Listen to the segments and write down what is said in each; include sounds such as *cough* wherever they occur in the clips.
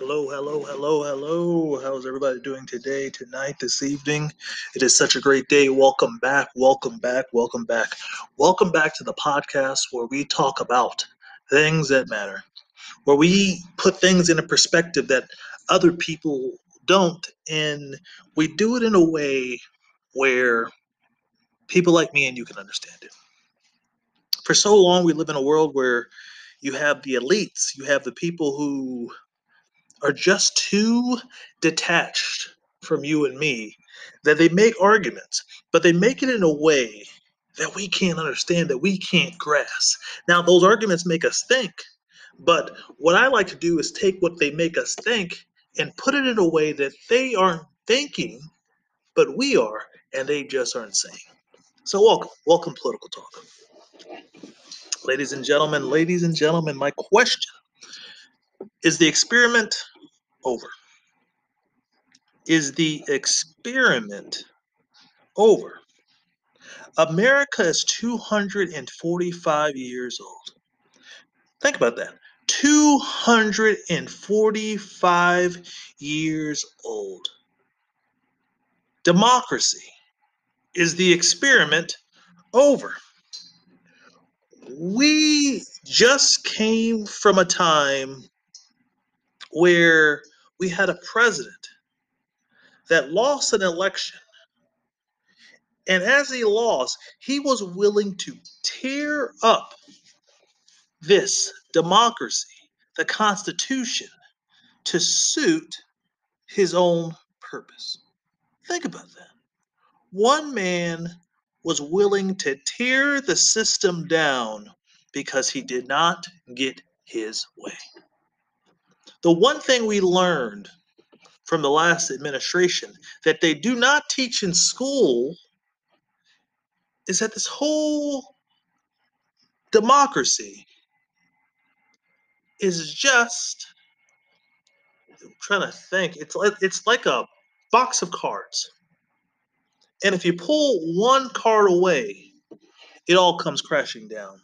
Hello, hello, hello, hello. How's everybody doing today, tonight, this evening? It is such a great day. Welcome back, welcome back, welcome back. Welcome back to the podcast where we talk about things that matter, where we put things in a perspective that other people don't, and we do it in a way where people like me and you can understand it. For so long, we live in a world where you have the elites, you have the people who are just too detached from you and me that they make arguments, but they make it in a way that we can't understand, that we can't grasp. Now, those arguments make us think, but what I like to do is take what they make us think and put it in a way that they aren't thinking, but we are, and they just aren't saying. So, welcome, welcome, Political Talk. Ladies and gentlemen, ladies and gentlemen, my question is the experiment over? Is the experiment over? America is 245 years old. Think about that. 245 years old. Democracy. Is the experiment over? We just came from a time where we had a president that lost an election. And as he lost, he was willing to tear up this democracy, the Constitution, to suit his own purpose. Think about that. One man was willing to tear the system down because he did not get his way. The one thing we learned from the last administration that they do not teach in school is that this whole democracy is just I'm trying to think it's like it's like a box of cards. And if you pull one card away it all comes crashing down.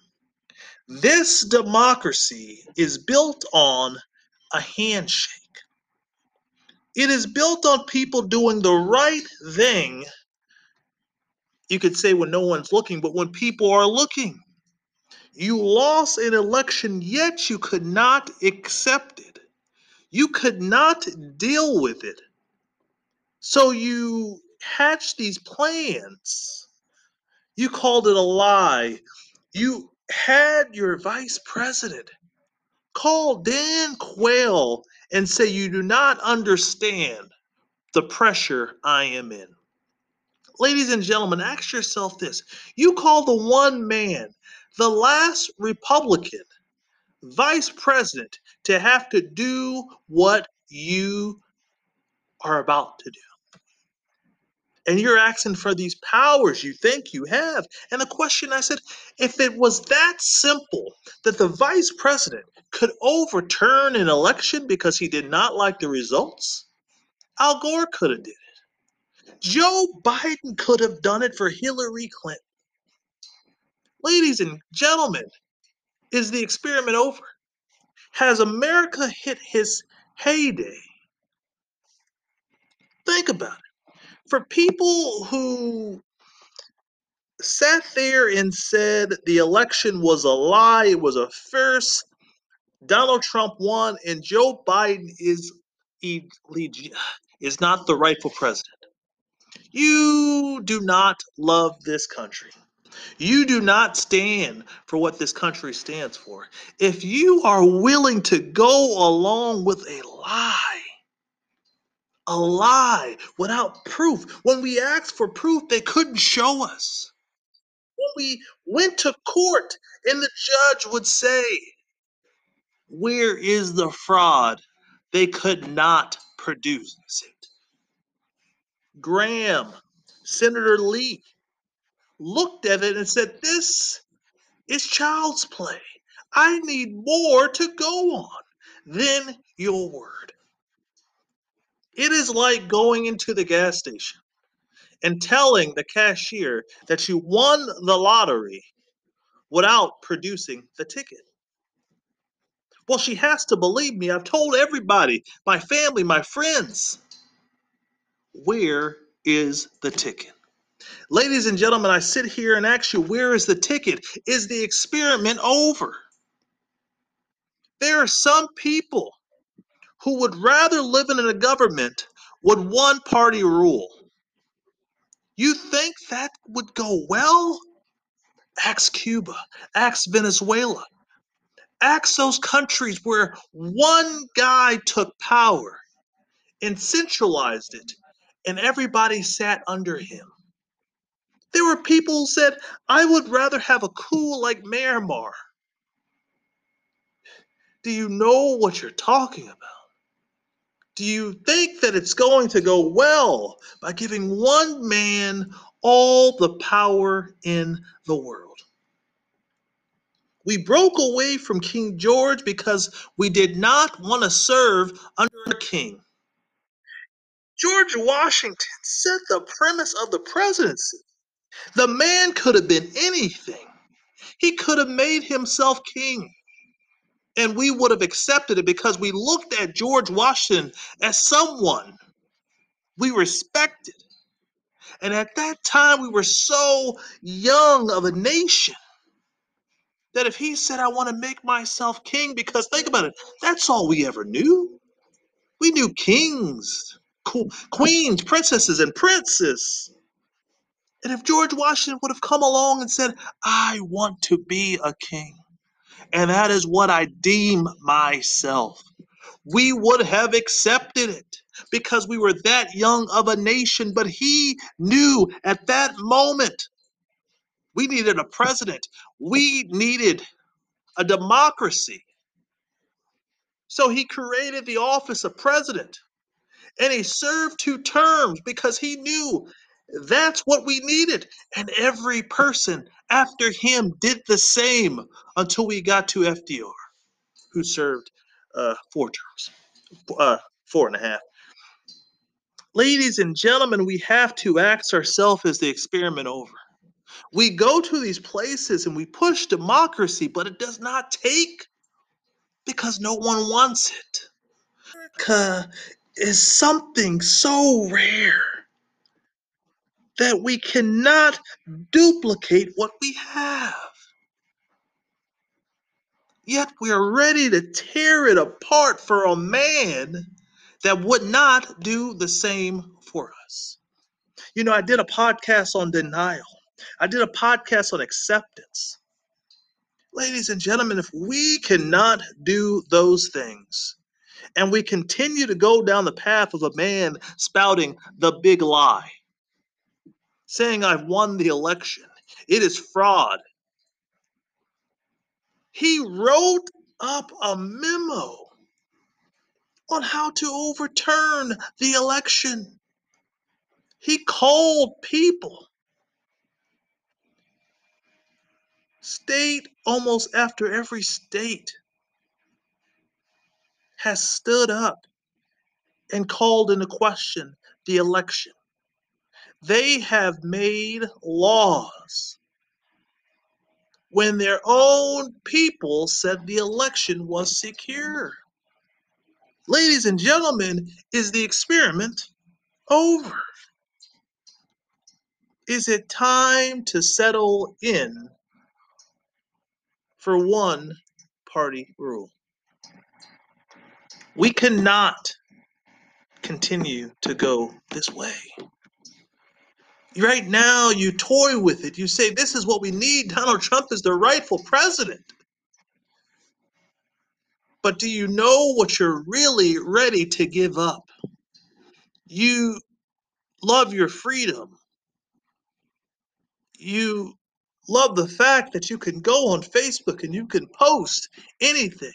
This democracy is built on a handshake. It is built on people doing the right thing. You could say when no one's looking, but when people are looking. You lost an election, yet you could not accept it. You could not deal with it. So you hatched these plans. You called it a lie. You had your vice president Call Dan Quayle and say you do not understand the pressure I am in. Ladies and gentlemen, ask yourself this. You call the one man, the last Republican vice president, to have to do what you are about to do and you're asking for these powers you think you have. And the question I said, if it was that simple that the vice president could overturn an election because he did not like the results, Al Gore could have did it. Joe Biden could have done it for Hillary Clinton. Ladies and gentlemen, is the experiment over? Has America hit his heyday? Think about it for people who sat there and said the election was a lie, it was a farce, Donald Trump won, and Joe Biden is is not the rightful president. You do not love this country. You do not stand for what this country stands for. If you are willing to go along with a lie, a lie without proof. When we asked for proof, they couldn't show us. When we went to court and the judge would say, Where is the fraud? They could not produce it. Graham, Senator Lee, looked at it and said, This is child's play. I need more to go on than your word. It is like going into the gas station and telling the cashier that you won the lottery without producing the ticket. Well, she has to believe me. I've told everybody, my family, my friends. Where is the ticket? Ladies and gentlemen, I sit here and ask you, where is the ticket? Is the experiment over? There are some people who would rather live in a government with one party rule. You think that would go well? Ask Cuba, ask Venezuela, ask those countries where one guy took power and centralized it, and everybody sat under him. There were people who said, I would rather have a coup like Myanmar. Do you know what you're talking about? Do you think that it's going to go well by giving one man all the power in the world? We broke away from King George because we did not want to serve under a king. George Washington set the premise of the presidency. The man could have been anything. He could have made himself king. And we would have accepted it because we looked at George Washington as someone we respected. And at that time, we were so young of a nation that if he said, I want to make myself king, because think about it, that's all we ever knew. We knew kings, queens, princesses, and princes. And if George Washington would have come along and said, I want to be a king, and that is what I deem myself, we would have accepted it because we were that young of a nation. But he knew at that moment we needed a president, we needed a democracy. So he created the office of president and he served two terms because he knew that's what we needed. And every person after him did the same until we got to FDR, who served uh, four terms, uh, four and a half. Ladies and gentlemen, we have to ask ourselves is the experiment over? We go to these places and we push democracy, but it does not take because no one wants it. America is something so rare that we cannot duplicate what we have. Yet we are ready to tear it apart for a man that would not do the same for us. You know, I did a podcast on denial, I did a podcast on acceptance. Ladies and gentlemen, if we cannot do those things, and we continue to go down the path of a man spouting the big lie, saying, I've won the election. It is fraud. He wrote up a memo on how to overturn the election. He called people. State almost after every state has stood up and called into question the election. They have made laws when their own people said the election was secure. Ladies and gentlemen, is the experiment over? Is it time to settle in for one party rule? We cannot continue to go this way. Right now, you toy with it. You say, This is what we need. Donald Trump is the rightful president. But do you know what you're really ready to give up? You love your freedom. You love the fact that you can go on Facebook and you can post anything.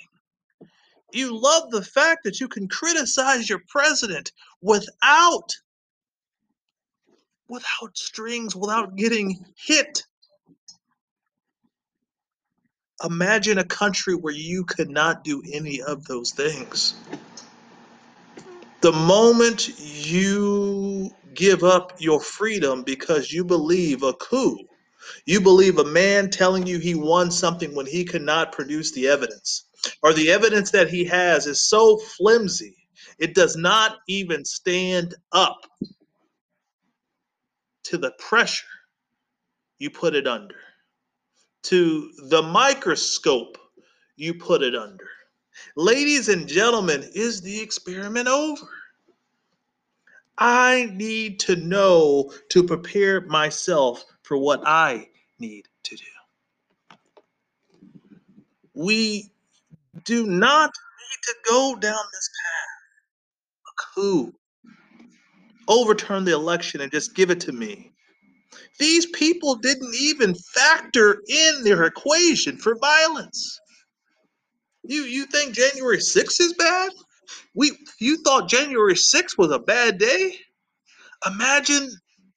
You love the fact that you can criticize your president without without strings, without getting hit. Imagine a country where you could not do any of those things. The moment you give up your freedom because you believe a coup, you believe a man telling you he won something when he could not produce the evidence. or the evidence that he has is so flimsy, it does not even stand up to the pressure you put it under, to the microscope you put it under. Ladies and gentlemen, is the experiment over? I need to know to prepare myself for what I need to do. We do not need to go down this path. A coup. Overturn the election and just give it to me. These people didn't even factor in their equation for violence. You you think January 6th is bad? We you thought January 6th was a bad day? Imagine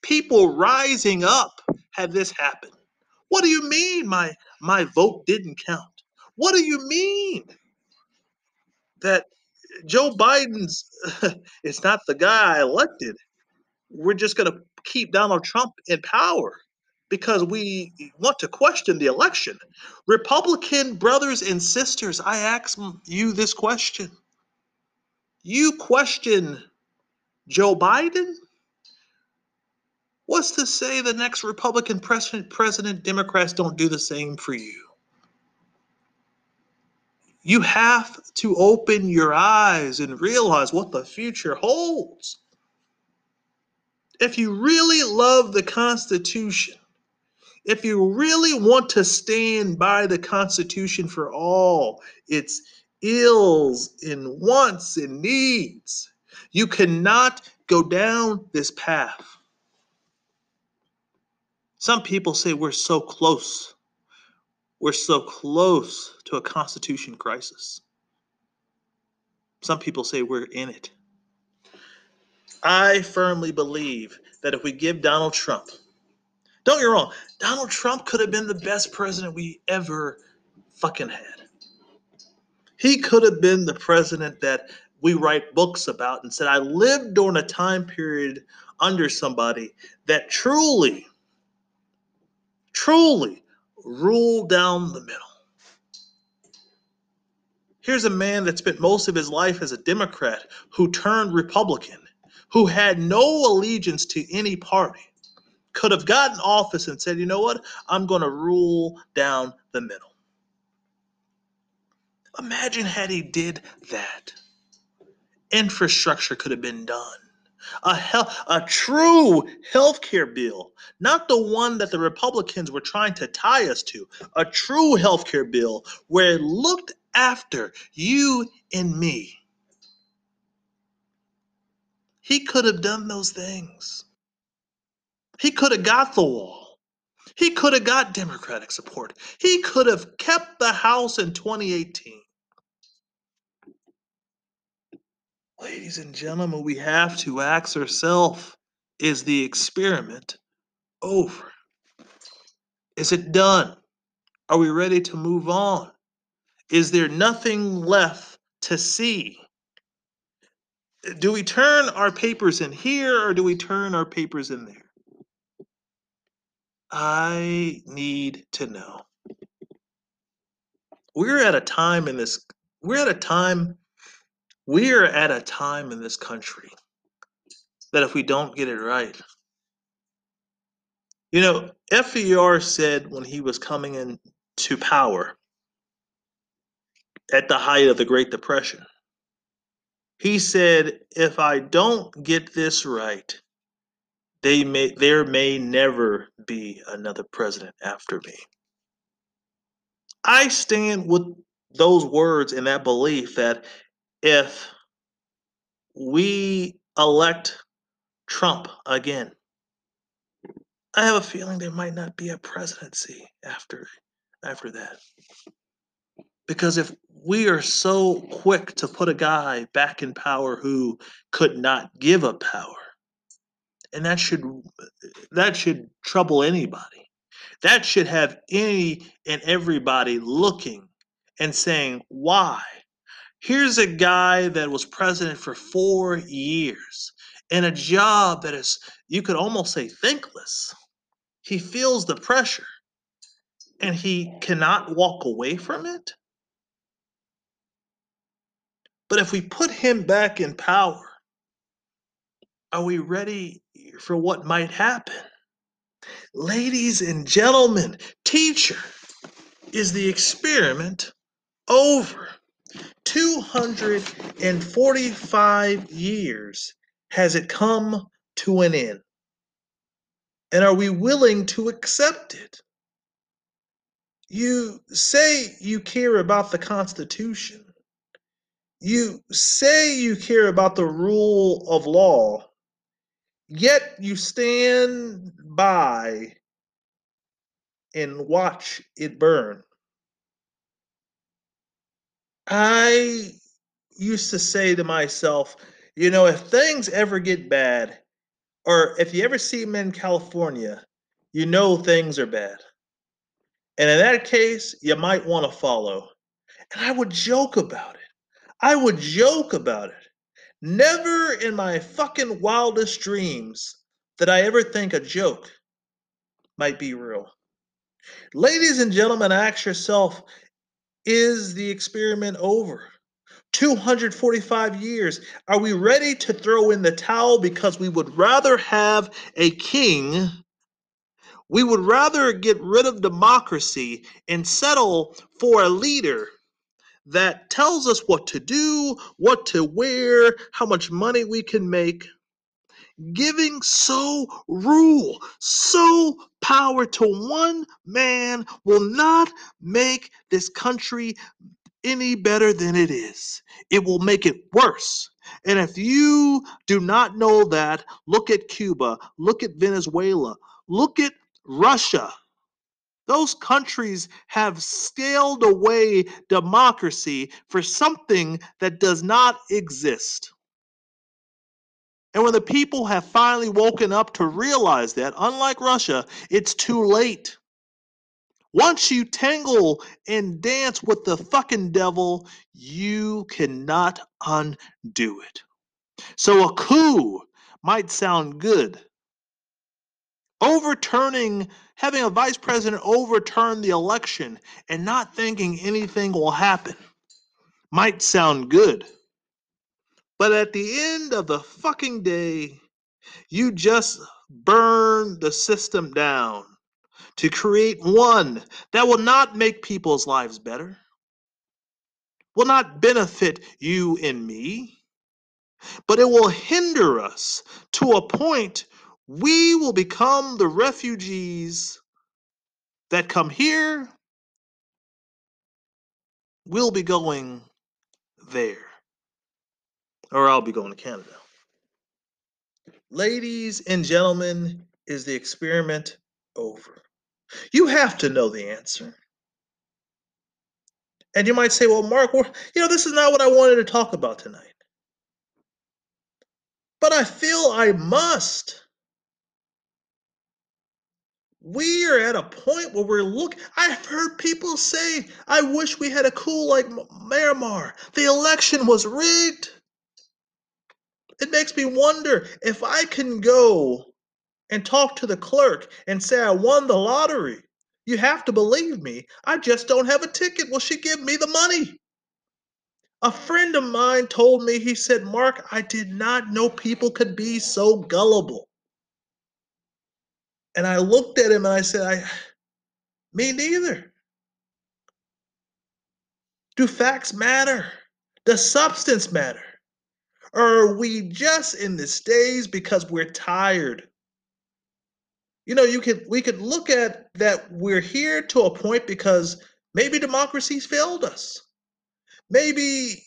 people rising up had this happen. What do you mean my my vote didn't count? What do you mean that Joe Biden's *laughs* is not the guy I elected? We're just going to keep Donald Trump in power because we want to question the election. Republican brothers and sisters, I ask you this question. You question Joe Biden? What's to say the next Republican president, president Democrats don't do the same for you? You have to open your eyes and realize what the future holds. If you really love the Constitution, if you really want to stand by the Constitution for all its ills and wants and needs, you cannot go down this path. Some people say we're so close. We're so close to a constitution crisis. Some people say we're in it. I firmly believe that if we give Donald Trump, don't get wrong, Donald Trump could have been the best president we ever fucking had. He could have been the president that we write books about and said, I lived during a time period under somebody that truly truly rule down the middle. Here's a man that spent most of his life as a Democrat who turned Republican, who had no allegiance to any party, could have gotten office and said, you know what, I'm going to rule down the middle. Imagine had he did that. Infrastructure could have been done a health, a true health care bill, not the one that the Republicans were trying to tie us to, a true health care bill where it looked after you and me. He could have done those things. He could have got the wall. He could have got Democratic support. He could have kept the House in 2018. Ladies and gentlemen, we have to ask ourselves is the experiment over? Is it done? Are we ready to move on? Is there nothing left to see? Do we turn our papers in here or do we turn our papers in there? I need to know. We're at a time in this, we're at a time we are at a time in this country that if we don't get it right, you know, FDR said when he was coming into power at the height of the Great Depression, he said, if I don't get this right, they may there may never be another president after me. I stand with those words and that belief that if we elect Trump again, I have a feeling there might not be a presidency after after that. Because if we are so quick to put a guy back in power who could not give up power, and that should that should trouble anybody. That should have any and everybody looking and saying, why? Here's a guy that was president for four years in a job that is, you could almost say, thankless. He feels the pressure and he cannot walk away from it. But if we put him back in power, are we ready for what might happen? Ladies and gentlemen, teacher, is the experiment over? 245 years has it come to an end? And are we willing to accept it? You say you care about the Constitution. You say you care about the rule of law, yet you stand by and watch it burn. I used to say to myself, you know, if things ever get bad, or if you ever see men in California, you know things are bad. And in that case, you might want to follow. And I would joke about it. I would joke about it. Never in my fucking wildest dreams did I ever think a joke might be real. Ladies and gentlemen, ask yourself is the experiment over? 245 years. Are we ready to throw in the towel because we would rather have a king? We would rather get rid of democracy and settle for a leader that tells us what to do, what to wear, how much money we can make. Giving so rule, so power to one man will not make this country any better than it is. It will make it worse. And if you do not know that, look at Cuba, look at Venezuela, look at Russia. Those countries have scaled away democracy for something that does not exist. And when the people have finally woken up to realize that, unlike Russia, it's too late. Once you tangle and dance with the fucking devil, you cannot undo it. So a coup might sound good. Overturning, having a vice president overturn the election and not thinking anything will happen might sound good. But at the end of the fucking day, you just burn the system down to create one that will not make people's lives better, will not benefit you and me, but it will hinder us to a point we will become the refugees that come here. We'll be going there, or I'll be going to Canada. Ladies and gentlemen, is the experiment over? You have to know the answer. And you might say, well, Mark, you know, this is not what I wanted to talk about tonight. But I feel I must. We are at a point where we're looking. I've heard people say, I wish we had a coup like Myanmar. The election was rigged. It makes me wonder if I can go and talk to the clerk and say I won the lottery. You have to believe me. I just don't have a ticket. Will she give me the money? A friend of mine told me, he said, Mark, I did not know people could be so gullible. And I looked at him and I said, I *sighs* me neither. Do facts matter? Does substance matter? Are we just in this days because we're tired? you know, you could we could look at that we're here to a point because maybe democracy's failed us. Maybe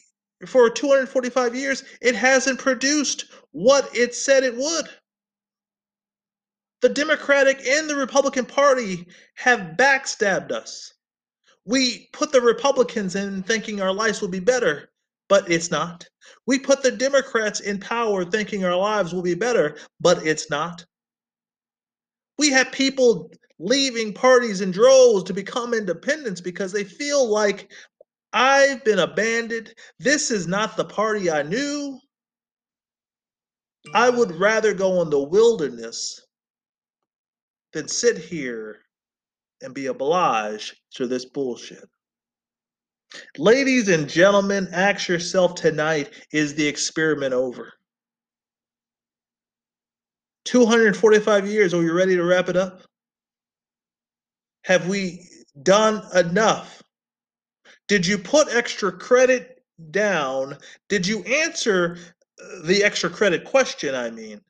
for 245 years it hasn't produced what it said it would. The Democratic and the Republican Party have backstabbed us. We put the Republicans in thinking our lives will be better, but it's not. We put the Democrats in power thinking our lives will be better, but it's not. We have people leaving parties in droves to become independents because they feel like I've been abandoned. This is not the party I knew. I mm-hmm. would rather go in the wilderness than sit here and be obliged to this bullshit. Ladies and gentlemen, ask yourself tonight is the experiment over? 245 years, are we ready to wrap it up? Have we done enough? Did you put extra credit down? Did you answer uh, the extra credit question? I mean,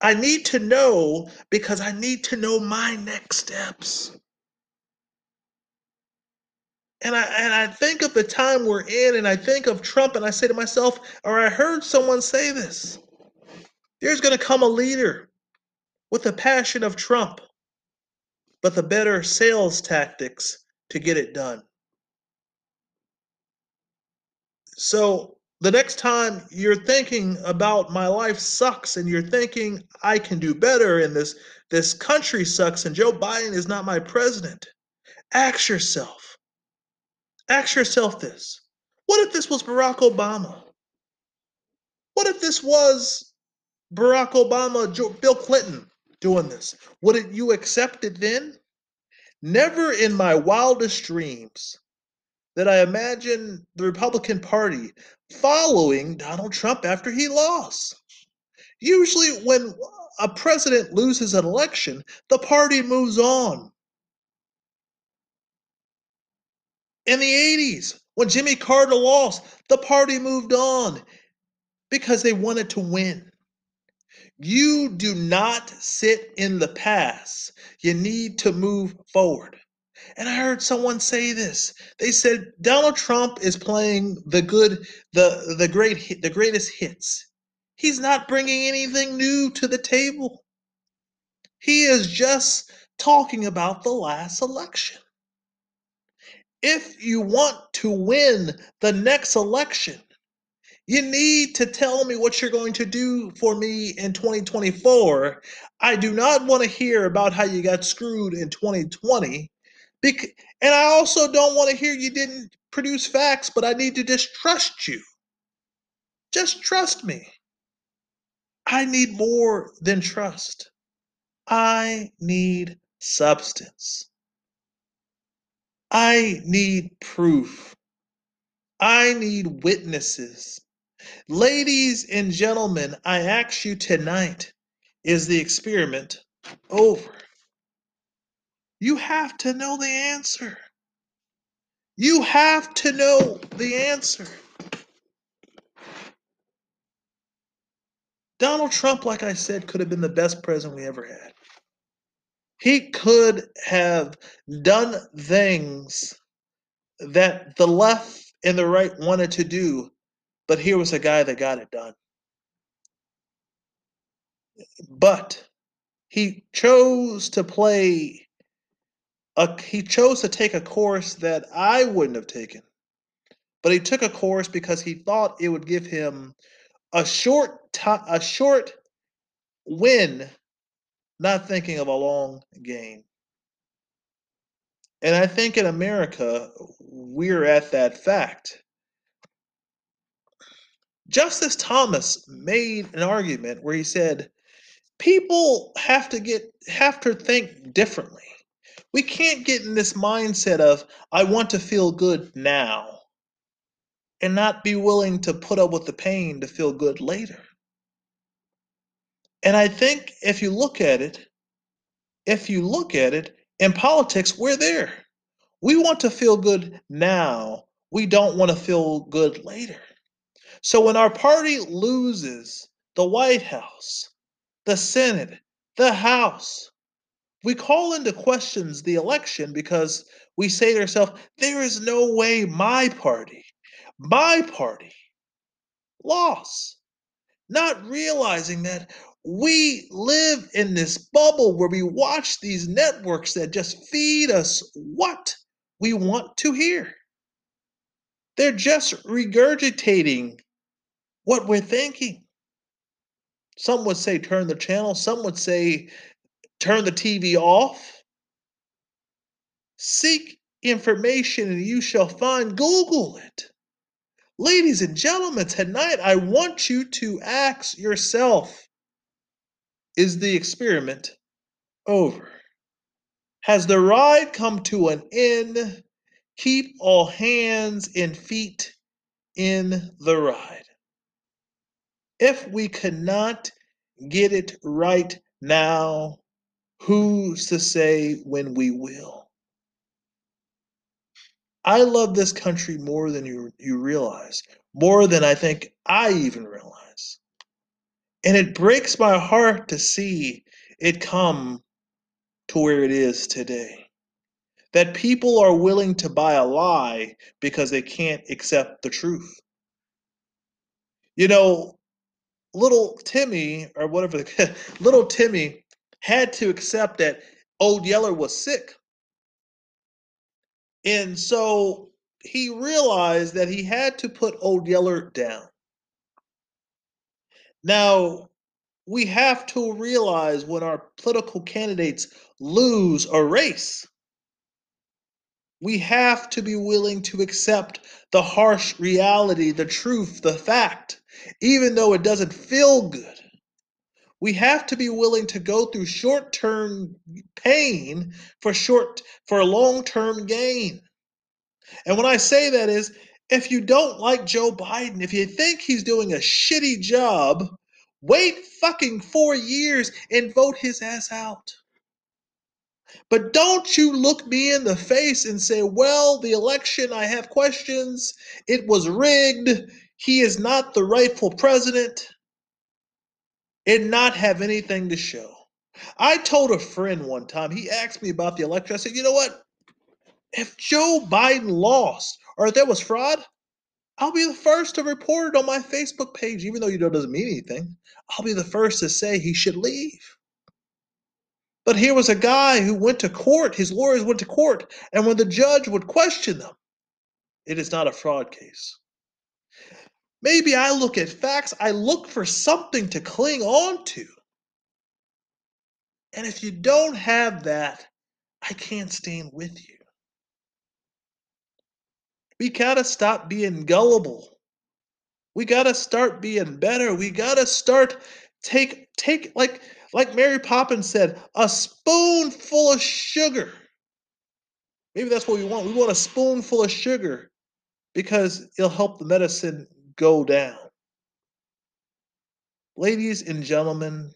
I need to know because I need to know my next steps. And I and I think of the time we're in and I think of Trump and I say to myself, or I heard someone say this. There's going to come a leader with the passion of Trump, but the better sales tactics to get it done. So the next time you're thinking about my life sucks and you're thinking I can do better and this this country sucks and Joe Biden is not my president, ask yourself. Ask yourself this. What if this was Barack Obama? What if this was Barack Obama, Joe, Bill Clinton doing this? Would it, you accept it then? Never in my wildest dreams that I imagine the Republican Party following Donald Trump after he lost. Usually, when a president loses an election, the party moves on. In the 80s, when Jimmy Carter lost, the party moved on because they wanted to win. You do not sit in the past. You need to move forward. And I heard someone say this. They said Donald Trump is playing the good, the the great, the greatest hits. He's not bringing anything new to the table. He is just talking about the last election. If you want to win the next election, you need to tell me what you're going to do for me in 2024. I do not want to hear about how you got screwed in 2020 Bec- and I also don't want to hear you didn't produce facts, but I need to distrust you. Just trust me. I need more than trust. I need substance. I need proof. I need witnesses. Ladies and gentlemen, I ask you tonight is the experiment over? You have to know the answer. You have to know the answer. Donald Trump, like I said, could have been the best president we ever had. He could have done things that the left and the right wanted to do, but here was a guy that got it done. But he chose to play a, he chose to take a course that I wouldn't have taken. But he took a course because he thought it would give him a short time, a short win, not thinking of a long game. And I think in America, we're at that fact. Justice Thomas made an argument where he said people have to get have to think differently. We can't get in this mindset of, I want to feel good now and not be willing to put up with the pain to feel good later. And I think if you look at it, if you look at it, in politics, we're there. We want to feel good now. We don't want to feel good later. So when our party loses the White House, the Senate, the House, we call into questions the election because we say to ourselves, there is no way my party, my party lost. Not realizing that we live in this bubble where we watch these networks that just feed us what we want to hear. They're just regurgitating what we're thinking. Some would say turn the channel, some would say turn the TV off. Seek information and you shall find. Google it. Ladies and gentlemen, tonight I want you to ask yourself Is the experiment over? Has the ride come to an end? Keep all hands and feet in the ride. If we cannot get it right now, who's to say when we will? I love this country more than you, you realize, more than I think I even realize. And it breaks my heart to see it come to where it is today. That people are willing to buy a lie because they can't accept the truth. You know, little Timmy, or whatever, *laughs* little Timmy had to accept that Old Yeller was sick. And so he realized that he had to put Old Yeller down. Now, we have to realize when our political candidates lose a race, we have to be willing to accept the harsh reality, the truth, the fact, even though it doesn't feel good. We have to be willing to go through short-term pain for short for long-term gain. And when I say that is if you don't like Joe Biden, if you think he's doing a shitty job, wait fucking 4 years and vote his ass out. But don't you look me in the face and say, well, the election, I have questions. It was rigged. He is not the rightful president. And not have anything to show. I told a friend one time, he asked me about the election. I said, you know what? If Joe Biden lost or if there was fraud, I'll be the first to report it on my Facebook page, even though you know it doesn't mean anything. I'll be the first to say he should leave. But here was a guy who went to court, his lawyers went to court, and when the judge would question them, it is not a fraud case. Maybe I look at facts, I look for something to cling on to. And if you don't have that, I can't stand with you. We gotta stop being gullible. We gotta start being better. We gotta start take take like like Mary Poppins said, a spoonful of sugar. Maybe that's what we want. We want a spoonful of sugar because it'll help the medicine go down. Ladies and gentlemen,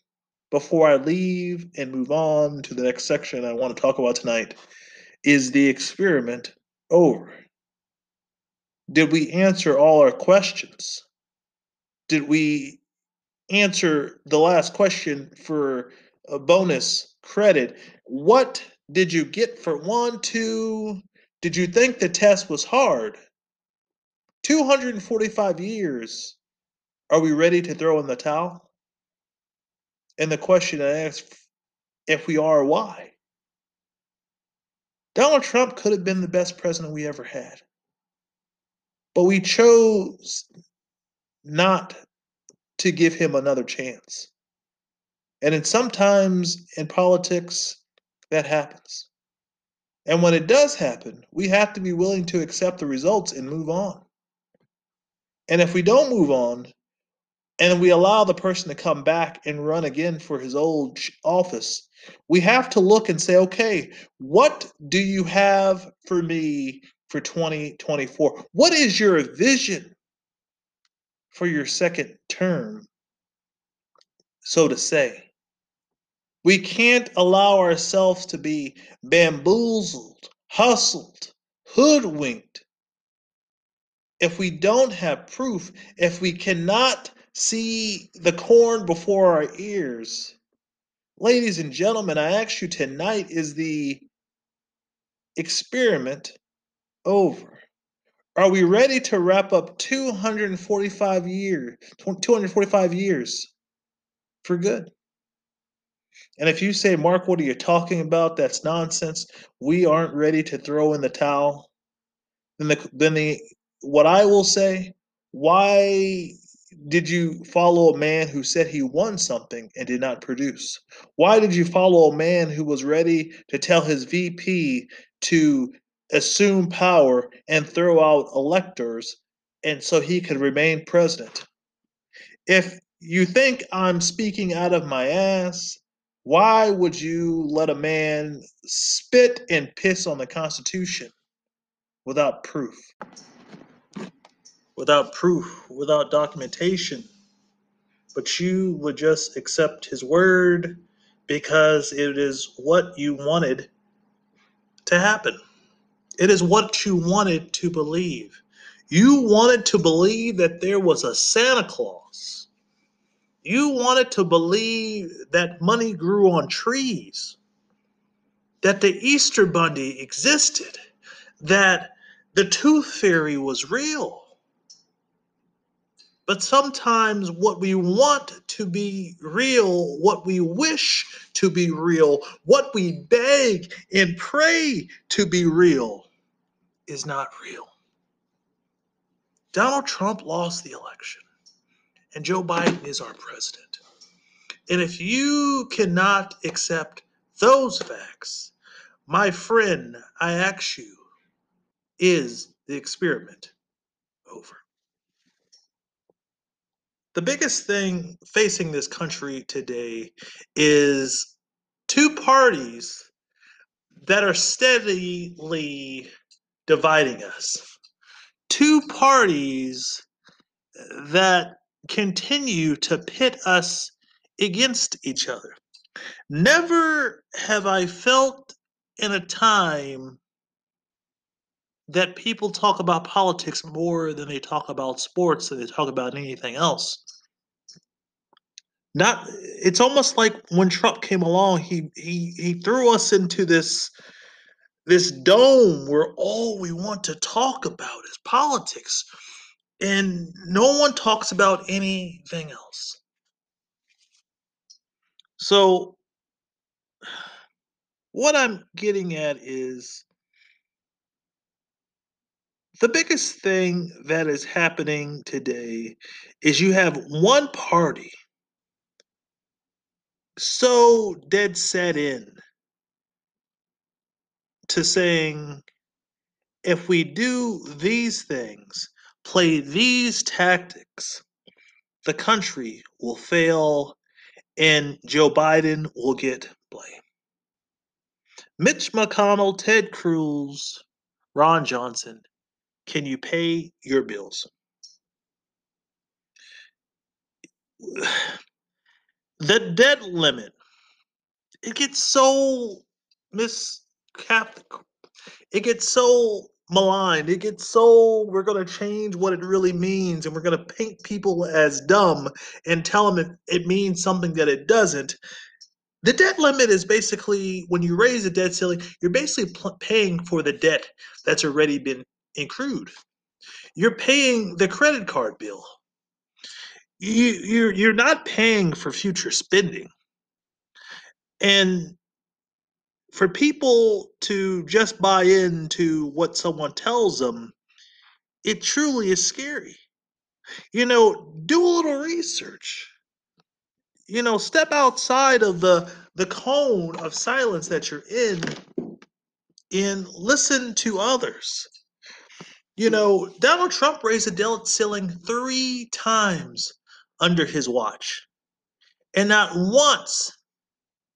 before I leave and move on to the next section I want to talk about tonight, is the experiment over? Did we answer all our questions? Did we answer the last question for a bonus credit. What did you get for one, two? Did you think the test was hard? 245 years. Are we ready to throw in the towel? And the question I ask if we are, why? Donald Trump could have been the best president we ever had. But we chose not to give him another chance. And then sometimes in politics, that happens. And when it does happen, we have to be willing to accept the results and move on. And if we don't move on, and we allow the person to come back and run again for his old office, we have to look and say, okay, what do you have for me for 2024? What is your vision for your second term, so to say. We can't allow ourselves to be bamboozled, hustled, hoodwinked. If we don't have proof, if we cannot see the corn before our ears, ladies and gentlemen, I ask you tonight is the experiment over? Are we ready to wrap up 245 years, 245 years for good? And if you say, Mark, what are you talking about? That's nonsense. We aren't ready to throw in the towel. Then the then the what I will say, why did you follow a man who said he won something and did not produce? Why did you follow a man who was ready to tell his VP to assume power and throw out electors and so he could remain president. If you think I'm speaking out of my ass, Why would you let a man spit and piss on the Constitution without proof? Without proof, without documentation. But you would just accept his word because it is what you wanted to happen. It is what you wanted to believe. You wanted to believe that there was a Santa Claus. You wanted to believe that money grew on trees, that the Easter Bunny existed, that the tooth fairy was real. But sometimes what we want to be real, what we wish to be real, what we beg and pray to be real is not real. Donald Trump lost the election, and Joe Biden is our president. And if you cannot accept those facts, my friend, I ask you, is the experiment over? The biggest thing facing this country today is two parties that are steadily dividing us. Two parties that continue to pit us against each other. Never have I felt in a time that people talk about politics more than they talk about sports than they talk about anything else. Not it's almost like when Trump came along, he he he threw us into this this dome where all we want to talk about is politics and no one talks about anything else. So what I'm getting at is the biggest thing that is happening today is you have one party so dead set in to saying if we do these things, play these tactics, the country will fail and Joe Biden will get blame. Mitch McConnell, Ted Cruz, Ron Johnson, can you pay your bills? *sighs* The debt limit, it gets so miscapped. It gets so maligned. It gets so we're going to change what it really means and we're going to paint people as dumb and tell them it, it means something that it doesn't. The debt limit is basically when you raise the debt ceiling, you're basically pl- paying for the debt that's already been accrued. You're paying the credit card bill. You, you're you're not paying for future spending, and for people to just buy into what someone tells them, it truly is scary. You know, do a little research. You know, step outside of the the cone of silence that you're in and listen to others. You know, Donald Trump raised the debt ceiling three times under his watch. And not once,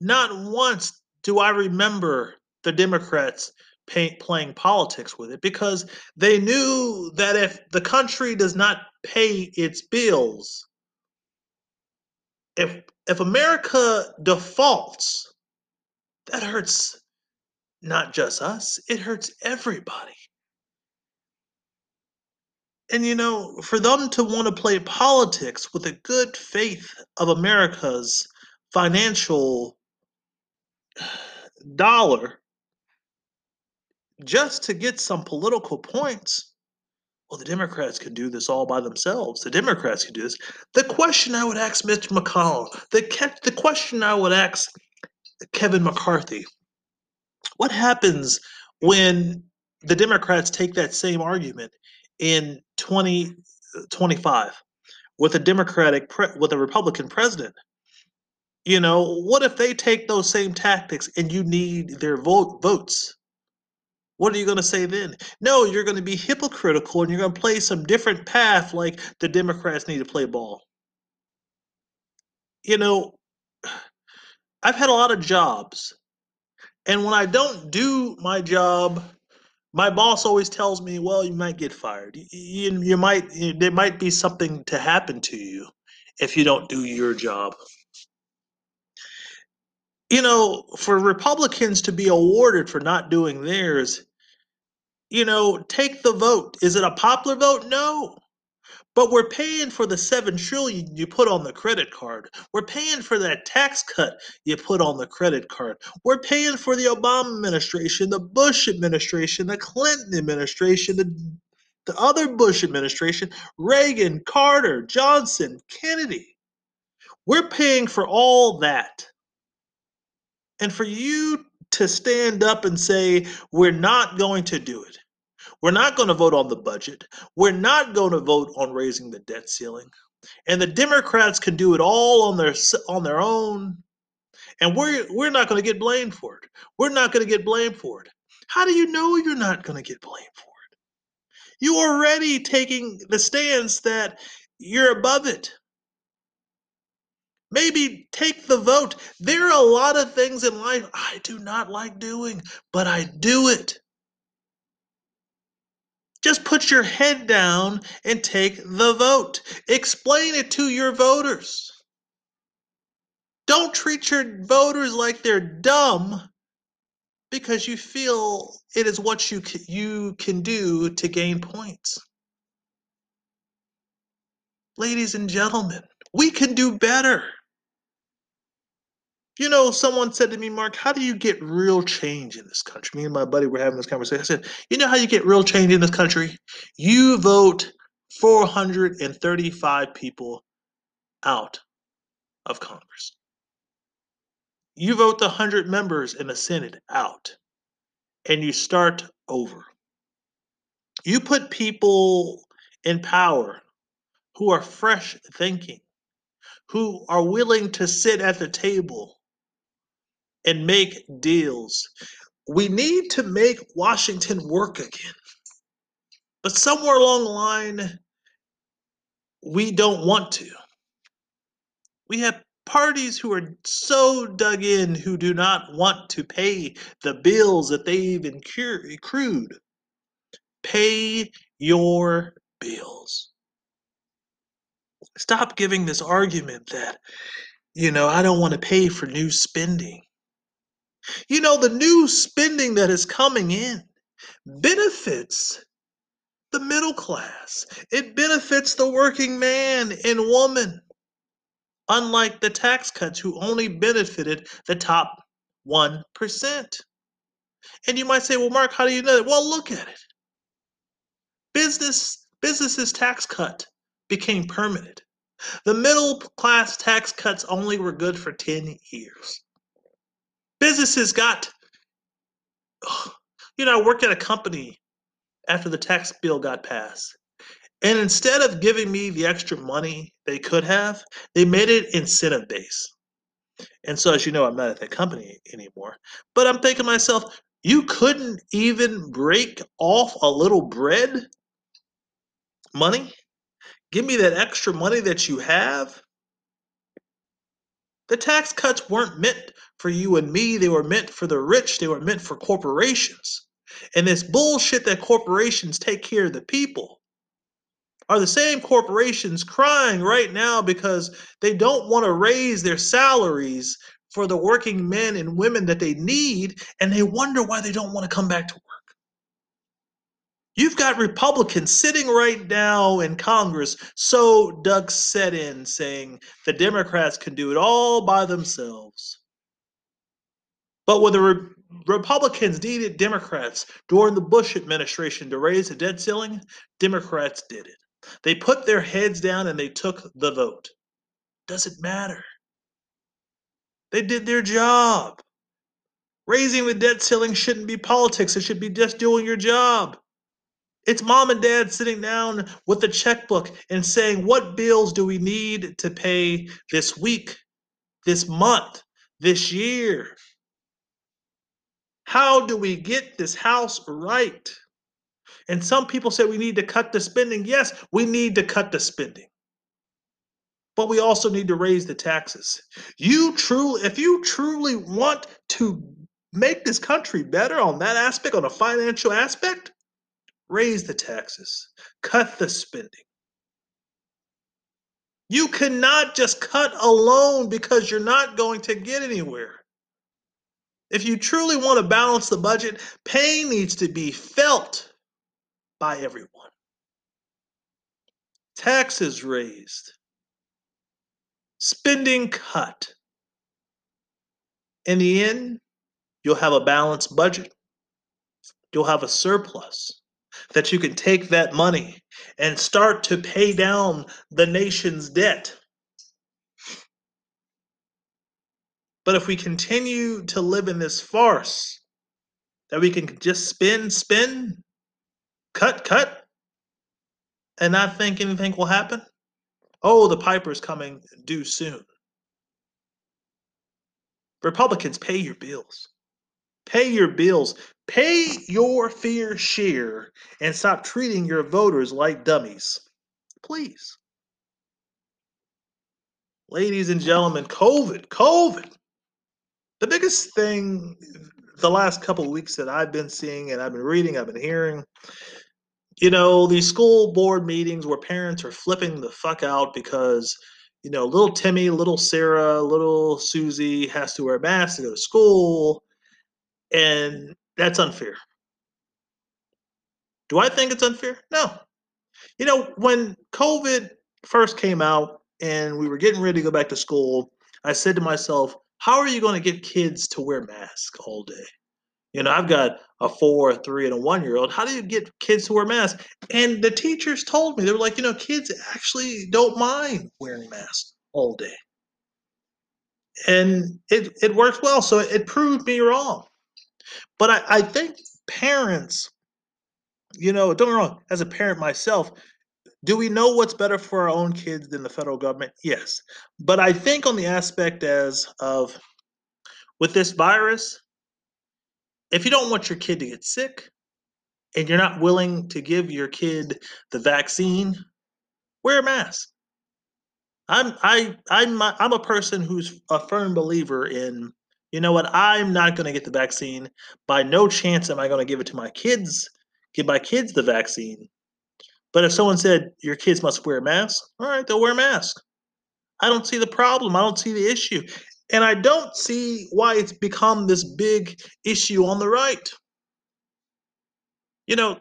not once do I remember the Democrats pay, playing politics with it because they knew that if the country does not pay its bills, if if America defaults, that hurts not just us, it hurts everybody. And you know, for them to want to play politics with the good faith of America's financial dollar just to get some political points, well, the Democrats can do this all by themselves. The Democrats can do this. The question I would ask Mr. McConnell, the, the question I would ask Kevin McCarthy, what happens when the Democrats take that same argument in 2025 uh, with a Democratic pre- with a Republican president? You know, what if they take those same tactics and you need their vote votes? What are you going to say then? No, you're going to be hypocritical and you're going to play some different path like the Democrats need to play ball. You know, I've had a lot of jobs, and when I don't do my job, my boss always tells me, "Well, you might get fired. You, you, might you, there might be something to happen to you if you don't do your job." You know, for Republicans to be awarded for not doing theirs, you know, take the vote. Is it a popular vote? No. But we're paying for the seven trillion you put on the credit card. We're paying for that tax cut you put on the credit card. We're paying for the Obama administration, the Bush administration, the Clinton administration, the, the other Bush administration, Reagan, Carter, Johnson, Kennedy. We're paying for all that. And for you to stand up and say, we're not going to do it, we're not going to vote on the budget. We're not going to vote on raising the debt ceiling. And the Democrats can do it all on their on their own. And we're we're not going to get blamed for it. We're not going to get blamed for it. How do you know you're not going to get blamed for it? You are already taking the stance that you're above it. Maybe take the vote. There are a lot of things in life I do not like doing, but I do it. Just put your head down and take the vote. Explain it to your voters. Don't treat your voters like they're dumb because you feel it is what you can, you can do to gain points. Ladies and gentlemen, we can do better. You know, someone said to me, Mark, how do you get real change in this country? Me and my buddy were having this conversation. I said, You know how you get real change in this country? You vote 435 people out of Congress. You vote the 100 members in the Senate out, and you start over. You put people in power who are fresh thinking, who are willing to sit at the table and make deals. We need to make Washington work again. But somewhere along the line, we don't want to. We have parties who are so dug in who do not want to pay the bills that they've accrued. Pay your bills. Stop giving this argument that, you know, I don't want to pay for new spending. You know, the new spending that is coming in mm-hmm. benefits the middle class, it benefits the working man and woman, unlike the tax cuts who only benefited the top 1%. And you might say, well, Mark, how do you know that? Well, look at it. Business businesses tax cut became permanent. The middle class tax cuts only were good for 10 years businesses got you know i worked at a company after the tax bill got passed and instead of giving me the extra money they could have they made it incentive based. And so as you know i'm not at that company anymore but i'm thinking myself you couldn't even break off a little bread money? Give me that extra money that you have? The tax cuts weren't meant for you and me, they were meant for the rich, they were meant for corporations. And this bullshit that corporations take care of the people are the same corporations crying right now because they don't want to raise their salaries for the working men and women that they need, and they wonder why they don't want to come back to work. You've got Republicans sitting right now in Congress, so Doug set in saying the Democrats can do it all by themselves. But when the Re- Republicans needed Democrats during the Bush administration to raise the debt ceiling, Democrats did it. They put their heads down and they took the vote. Doesn't matter. They did their job. Raising the debt ceiling shouldn't be politics, it should be just doing your job. It's mom and dad sitting down with the checkbook and saying, What bills do we need to pay this week, this month, this year? How do we get this house right? And some people say we need to cut the spending. Yes, we need to cut the spending. but we also need to raise the taxes. You truly, if you truly want to make this country better on that aspect, on a financial aspect, raise the taxes, cut the spending. You cannot just cut alone because you're not going to get anywhere. If you truly want to balance the budget, pain needs to be felt by everyone. Taxes raised, spending cut. In the end, you'll have a balanced budget. You'll have a surplus that you can take that money and start to pay down the nation's debt. But if we continue to live in this farce that we can just spin, spin, cut, cut, and not think anything will happen, oh, the piper's coming due soon. Republicans, pay your bills. Pay your bills. Pay your fair share and stop treating your voters like dummies. Please. Ladies and gentlemen, COVID, COVID. The biggest thing the last couple of weeks that I've been seeing and I've been reading, I've been hearing, you know, these school board meetings where parents are flipping the fuck out because, you know, little Timmy, little Sarah, little Susie has to wear a mask to go to school and that's unfair. Do I think it's unfair? No. You know, when COVID first came out and we were getting ready to go back to school, I said to myself, how are you going to get kids to wear masks all day? You know, I've got a four, a three, and a one year old. How do you get kids to wear masks? And the teachers told me, they were like, you know, kids actually don't mind wearing masks all day. And it, it worked well. So it proved me wrong. But I, I think parents, you know, don't get wrong, as a parent myself, do we know what's better for our own kids than the federal government? Yes. But I think on the aspect as of with this virus, if you don't want your kid to get sick and you're not willing to give your kid the vaccine, wear a mask. I'm I I'm I'm a person who's a firm believer in you know what? I'm not going to get the vaccine. By no chance am I going to give it to my kids, give my kids the vaccine. But if someone said your kids must wear a mask, all right, they'll wear a mask. I don't see the problem. I don't see the issue. And I don't see why it's become this big issue on the right. You know,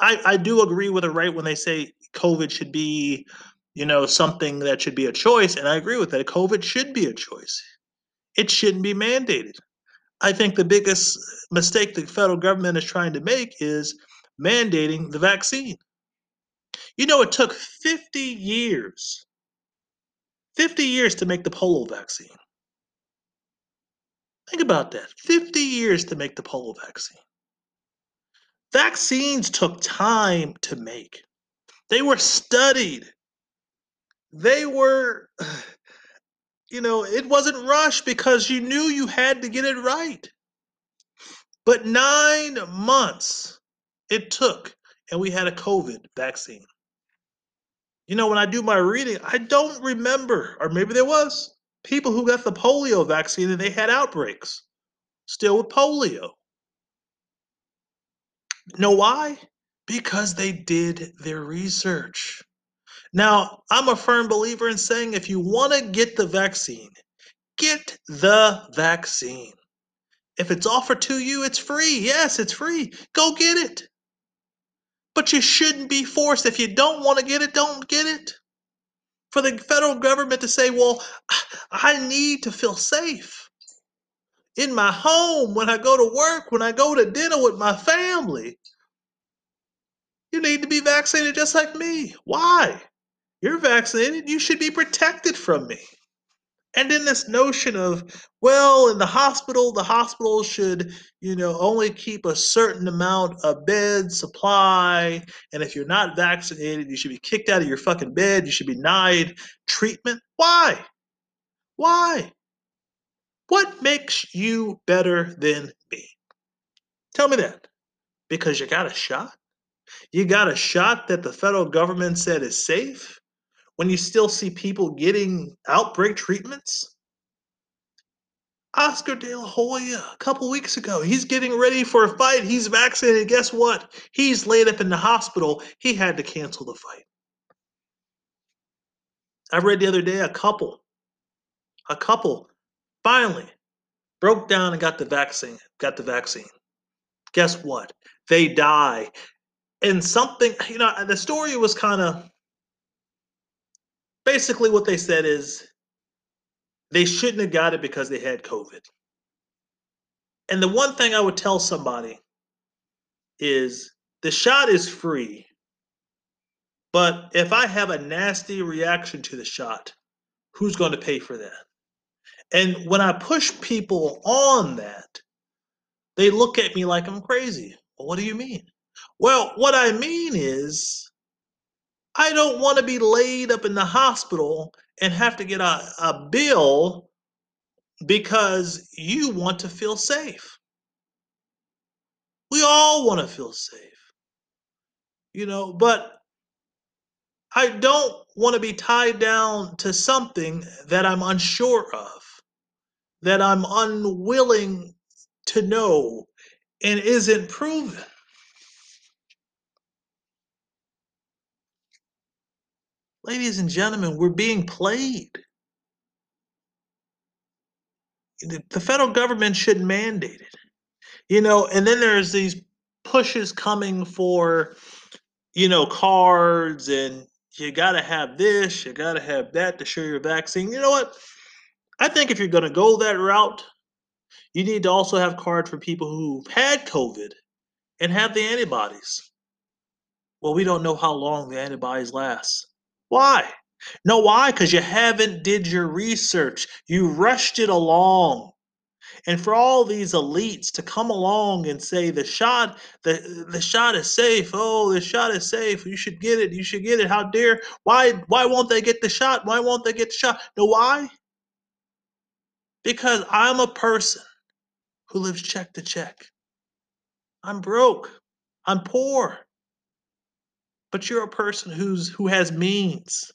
I, I do agree with the right when they say COVID should be, you know, something that should be a choice. And I agree with that. COVID should be a choice it shouldn't be mandated. I think the biggest mistake the federal government is trying to make is mandating the vaccine. You know, it took 50 years, 50 years to make the polio vaccine. Think about that 50 years to make the polio vaccine. Vaccines took time to make, they were studied, they were *sighs* you know, it wasn't rushed because you knew you had to get it right. But nine months it took, and we had a COVID vaccine. You know, when I do my reading, I don't remember, or maybe there was, people who got the polio vaccine and they had outbreaks still with polio. Know why? Because they did their research. Now, I'm a firm believer in saying if you want to get the vaccine, get the vaccine. If it's offered to you, it's free. Yes, it's free. Go get it. But you shouldn't be forced. If you don't want to get it, don't get it. For the federal government to say, well, I need to feel safe in my home when I go to work, when I go to dinner with my family. You need to be vaccinated just like me. Why? You're vaccinated, you should be protected from me. And then this notion of, well, in the hospital, the hospital should, you know, only keep a certain amount of bed supply. And if you're not vaccinated, you should be kicked out of your fucking bed. You should be denied treatment. Why? Why? What makes you better than me? Tell me that. Because you got a shot? You got a shot that the federal government said is safe? When you still see people getting outbreak treatments? Oscar De La Hoya, a couple weeks ago, he's getting ready for a fight. He's vaccinated. Guess what? He's laid up in the hospital. He had to cancel the fight. I read the other day a couple, a couple finally broke down and got the vaccine. Got the vaccine. Guess what? They die. And something, you know, the story was kind of basically what they said is they shouldn't have got it because they had COVID. And the one thing I would tell somebody is the shot is free. But if I have a nasty reaction to the shot, who's going to pay for that? And when I push people on that, they look at me like I'm crazy. Well, what do you mean? Well, what I mean is, I don't want to be laid up in the hospital and have to get a, a bill because you want to feel safe. We all want to feel safe. You know, but I don't want to be tied down to something that I'm unsure of, that I'm unwilling to know and isn't proven. Ladies and gentlemen, we're being played. The federal government should mandate it. You know, and then there's these pushes coming for, you know, cards and you got to have this, you got to have that to show your vaccine. You know what? I think if you're going to go that route, you need to also have cards for people who've had COVID and have the antibodies. Well, we don't know how long the antibodies last. Why? No, why? Because you haven't did your research. You rushed it along. And for all these elites to come along and say the shot, the the shot is safe. Oh, the shot is safe. You should get it. You should get it. How dare? Why why won't they get the shot? Why won't they get the shot? No, why? Because I'm a person who lives check to check. I'm broke. I'm poor but you're a person who's who has means,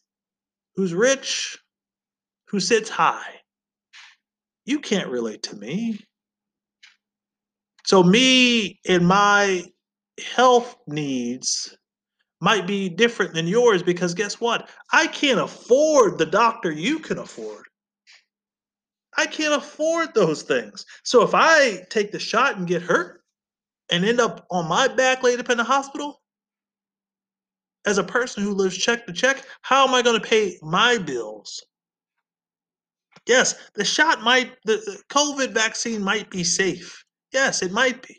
who's rich, who sits high. You can't relate to me. So me and my health needs might be different than yours because guess what? I can't afford the doctor you can afford. I can't afford those things. So if I take the shot and get hurt and end up on my back laid up in the hospital, as a person who lives check to check, how am I going to pay my bills? Yes, the shot might, the COVID vaccine might be safe. Yes, it might be.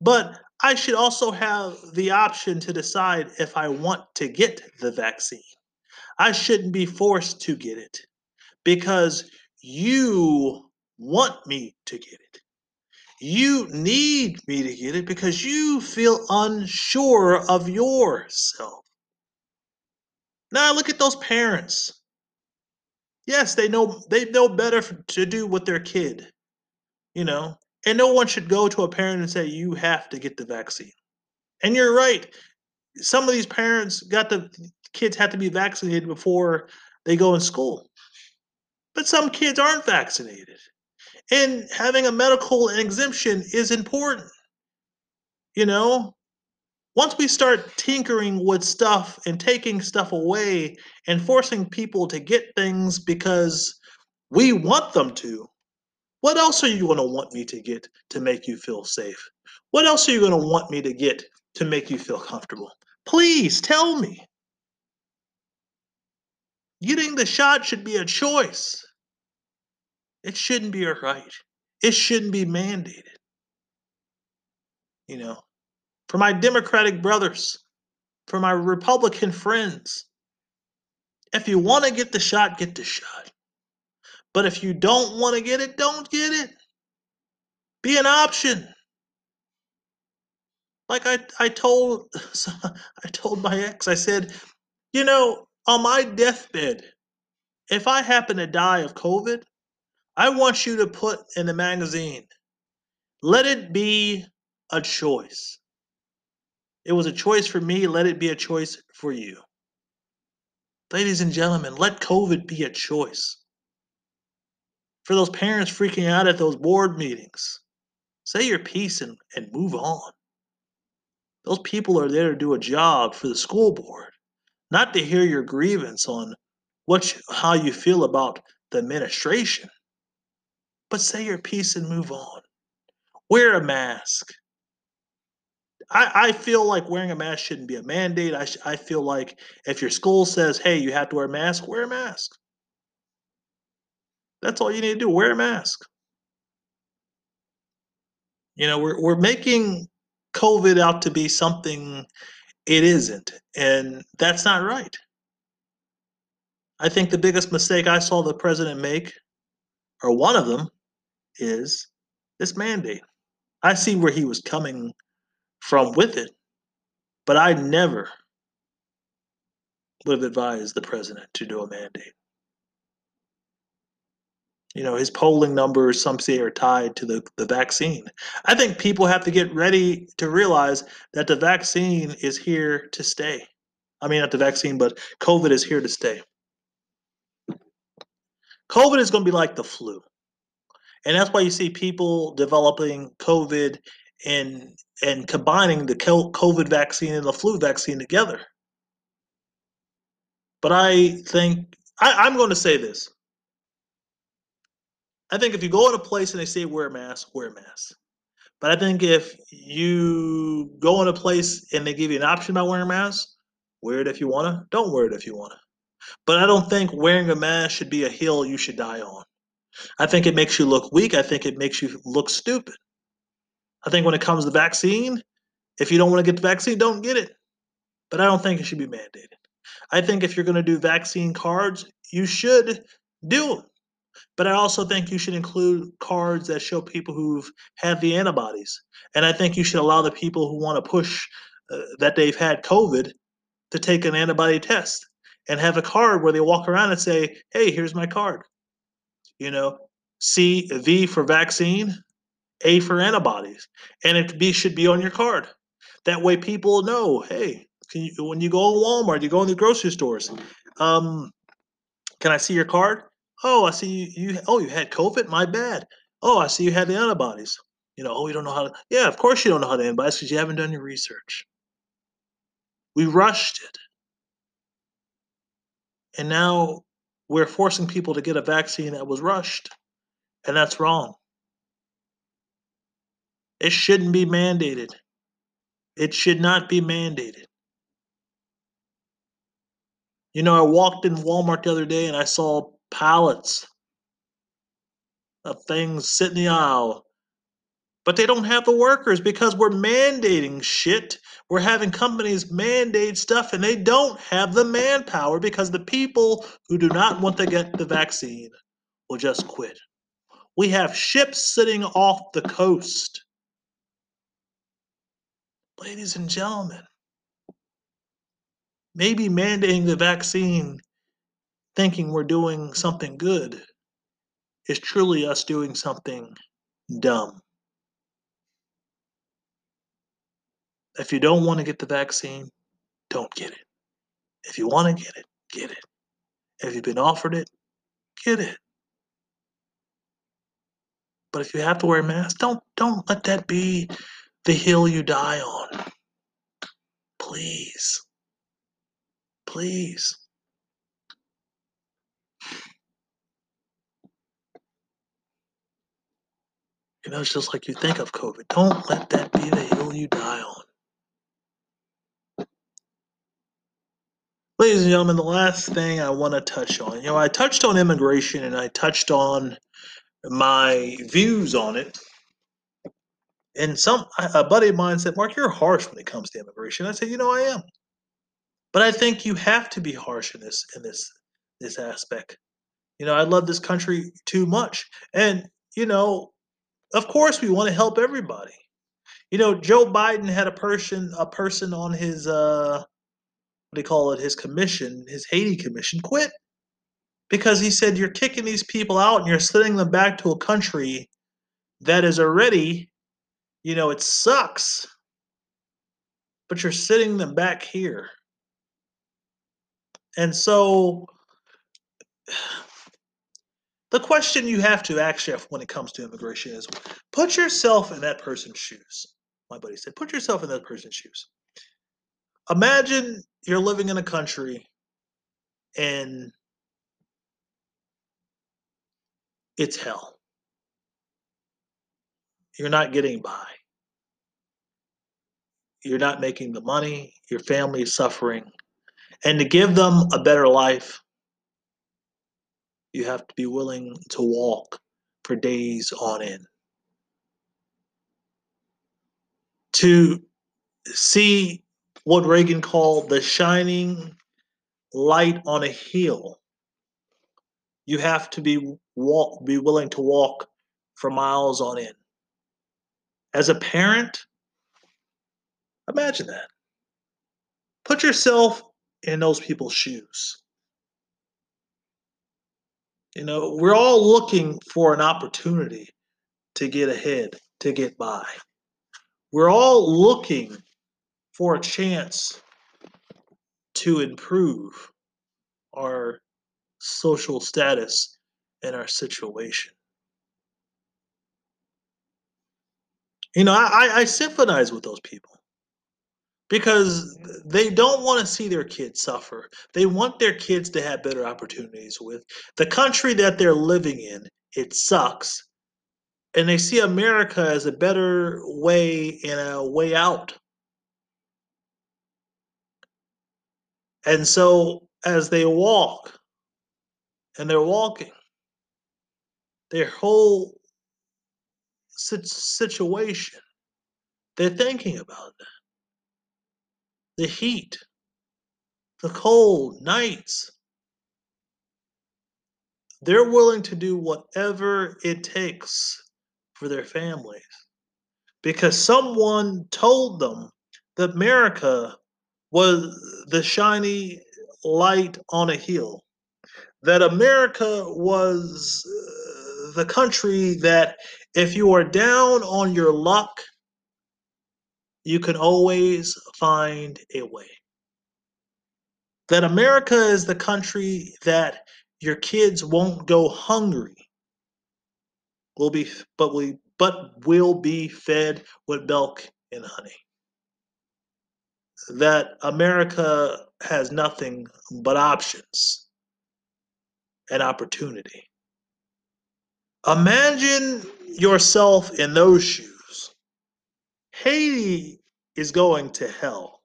But I should also have the option to decide if I want to get the vaccine. I shouldn't be forced to get it because you want me to get it. You need me to get it because you feel unsure of yourself. Now look at those parents. Yes, they know they know better to do with their kid. You know, and no one should go to a parent and say you have to get the vaccine. And you're right. Some of these parents got the kids have to be vaccinated before they go in school. But some kids aren't vaccinated. And having a medical exemption is important. You know, once we start tinkering with stuff and taking stuff away and forcing people to get things because we want them to, what else are you going to want me to get to make you feel safe? What else are you going to want me to get to make you feel comfortable? Please tell me. Getting the shot should be a choice. It shouldn't be a right. It shouldn't be mandated. You know, for my Democratic brothers, for my Republican friends. If you want to get the shot, get the shot. But if you don't want to get it, don't get it. Be an option. Like I, I told *laughs* I told my ex, I said, you know, on my deathbed, if I happen to die of COVID, I want you to put in the magazine, let it be a choice. It was a choice for me. Let it be a choice for you. Ladies and gentlemen, let COVID be a choice. For those parents freaking out at those board meetings, say your piece and, and move on. Those people are there to do a job for the school board, not to hear your grievance on what you, how you feel about the administration. But say your piece and move on. Wear a mask. I, I feel like wearing a mask shouldn't be a mandate. I, sh- I feel like if your school says, hey, you have to wear a mask, wear a mask. That's all you need to do. Wear a mask. You know, we're, we're making COVID out to be something it isn't. And that's not right. I think the biggest mistake I saw the president make, or one of them, is this mandate. I see where he was coming from with it, but I never would have advised the president to do a mandate. You know, his polling numbers, some say, are tied to the, the vaccine. I think people have to get ready to realize that the vaccine is here to stay. I mean, not the vaccine, but COVID is here to stay. COVID is going to be like the flu. And that's why you see people developing COVID and and combining the COVID vaccine and the flu vaccine together. But I think I, I'm going to say this. I think if you go in a place and they say wear a mask, wear a mask. But I think if you go in a place and they give you an option about wearing a mask, wear it if you want to. Don't wear it if you want to. But I don't think wearing a mask should be a hill you should die on. I think it makes you look weak. I think it makes you look stupid. I think when it comes to vaccine, if you don't want to get the vaccine, don't get it. But I don't think it should be mandated. I think if you're going to do vaccine cards, you should do them. But I also think you should include cards that show people who've had the antibodies. And I think you should allow the people who want to push uh, that they've had COVID to take an antibody test and have a card where they walk around and say, hey, here's my card. You know, C, V for vaccine, A for antibodies. And it B should be on your card. That way people know, hey, you, when you go to Walmart, you go in the grocery stores, um, can I see your card? Oh, I see you, you. Oh, you had COVID. My bad. Oh, I see you had the antibodies. You know. Oh, you don't know how to. Yeah, of course you don't know how to antibodies because you haven't done your research. We rushed it, and now we're forcing people to get a vaccine that was rushed, and that's wrong. It shouldn't be mandated. It should not be mandated. You know, I walked in Walmart the other day and I saw pallets of things sit in the aisle. But they don't have the workers because we're mandating shit. We're having companies mandate stuff and they don't have the manpower because the people who do not want to get the vaccine will just quit. We have ships sitting off the coast. Ladies and gentlemen, maybe mandating the vaccine thinking we're doing something good is truly us doing something dumb. If you don't want to get the vaccine, don't get it. If you want to get it, get it. If you've been offered it, get it. But if you have to wear a mask, don't don't let that be the hill you die on. Please. Please. You know, it's just like you think of COVID. Don't let that be the hill you die on. Ladies and gentlemen, the last thing I want to touch on, you know, I touched on immigration and I touched on my views on it. And some a buddy of mine said, "Mark, you're harsh when it comes to immigration." I said, "You know, I am, but I think you have to be harsh in this in this this aspect. You know, I love this country too much, and you know, of course, we want to help everybody. You know, Joe Biden had a person a person on his uh what do you call it, his commission, his Haiti commission quit because he said you're kicking these people out and you're sending them back to a country that is already, you know, it sucks. But you're sitting them back here. And so *sighs* the question you have to ask Jeff when it comes to immigration is put yourself in that person's shoes. My buddy said, put yourself in that person's shoes. Imagine you're living in a country and it's hell. You're not getting by. You're not making the money. Your family is suffering. And to give them a better life, you have to be willing to walk for days on end. To see what Reagan called the shining light on a hill, you have to be walk, be willing to walk for miles on end. As a parent, imagine that. Put yourself in those people's shoes. You know, we're all looking for an opportunity to get ahead, to get by. We're all looking for a chance to improve our social status and our situation. You know, I, I sympathize with those people because they don't want to see their kids suffer. They want their kids to have better opportunities with the country that they're living in. It sucks. And they see America as a better way and a way out. And so as they walk and they're walking, their whole situation, they're thinking about that. The heat, the cold nights. They're willing to do whatever it takes for their families. Because someone told them that America was the shiny light on a hill, that America was uh, the country that if you are down on your luck, you can always find a way. That America is the country that your kids won't go hungry. Will be but we but will be fed with milk and honey. That America has nothing but options and opportunity. Imagine yourself in those shoes Haiti is going to hell.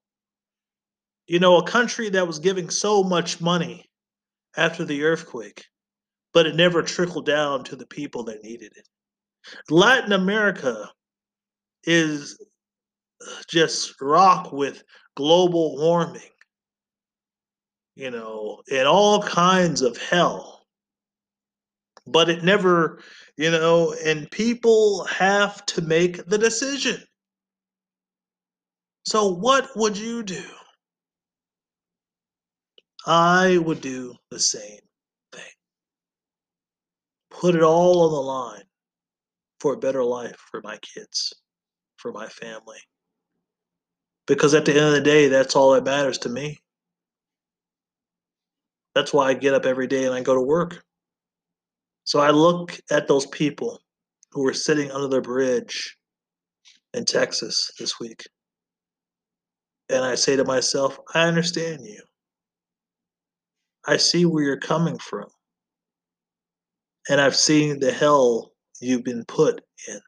You know, a country that was giving so much money after the earthquake, but it never trickled down to the people that needed it. Latin America is uh, just rock with global warming, you know, and all kinds of hell. But it never, you know, and people have to make the decision. So, what would you do? I would do the same thing. Put it all on the line for a better life for my kids, for my family. Because at the end of the day, that's all that matters to me. That's why I get up every day and I go to work. So I look at those people who were sitting under the bridge in Texas this week and I say to myself, I understand you. I see where you're coming from. And I've seen the hell you've been put in.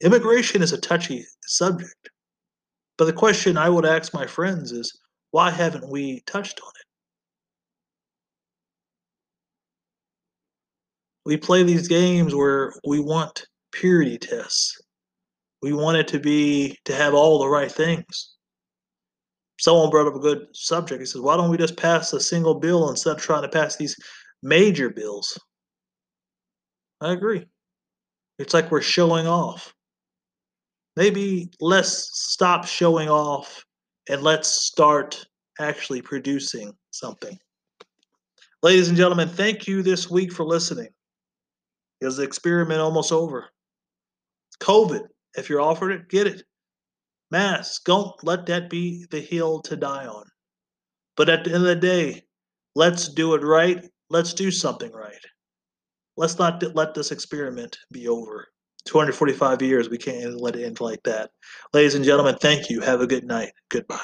Immigration is a touchy subject. But the question I would ask my friends is why haven't we touched on it? We play these games where we want purity tests we want it to be to have all the right things. Someone brought up a good subject. He says, "Why don't we just pass a single bill instead of trying to pass these major bills?" I agree. It's like we're showing off. Maybe let's stop showing off and let's start actually producing something. Ladies and gentlemen, thank you this week for listening. Is the experiment almost over? COVID if you're offered it, get it. Mask, don't let that be the hill to die on. But at the end of the day, let's do it right. Let's do something right. Let's not let this experiment be over. 245 years, we can't let it end like that. Ladies and gentlemen, thank you. Have a good night. Goodbye.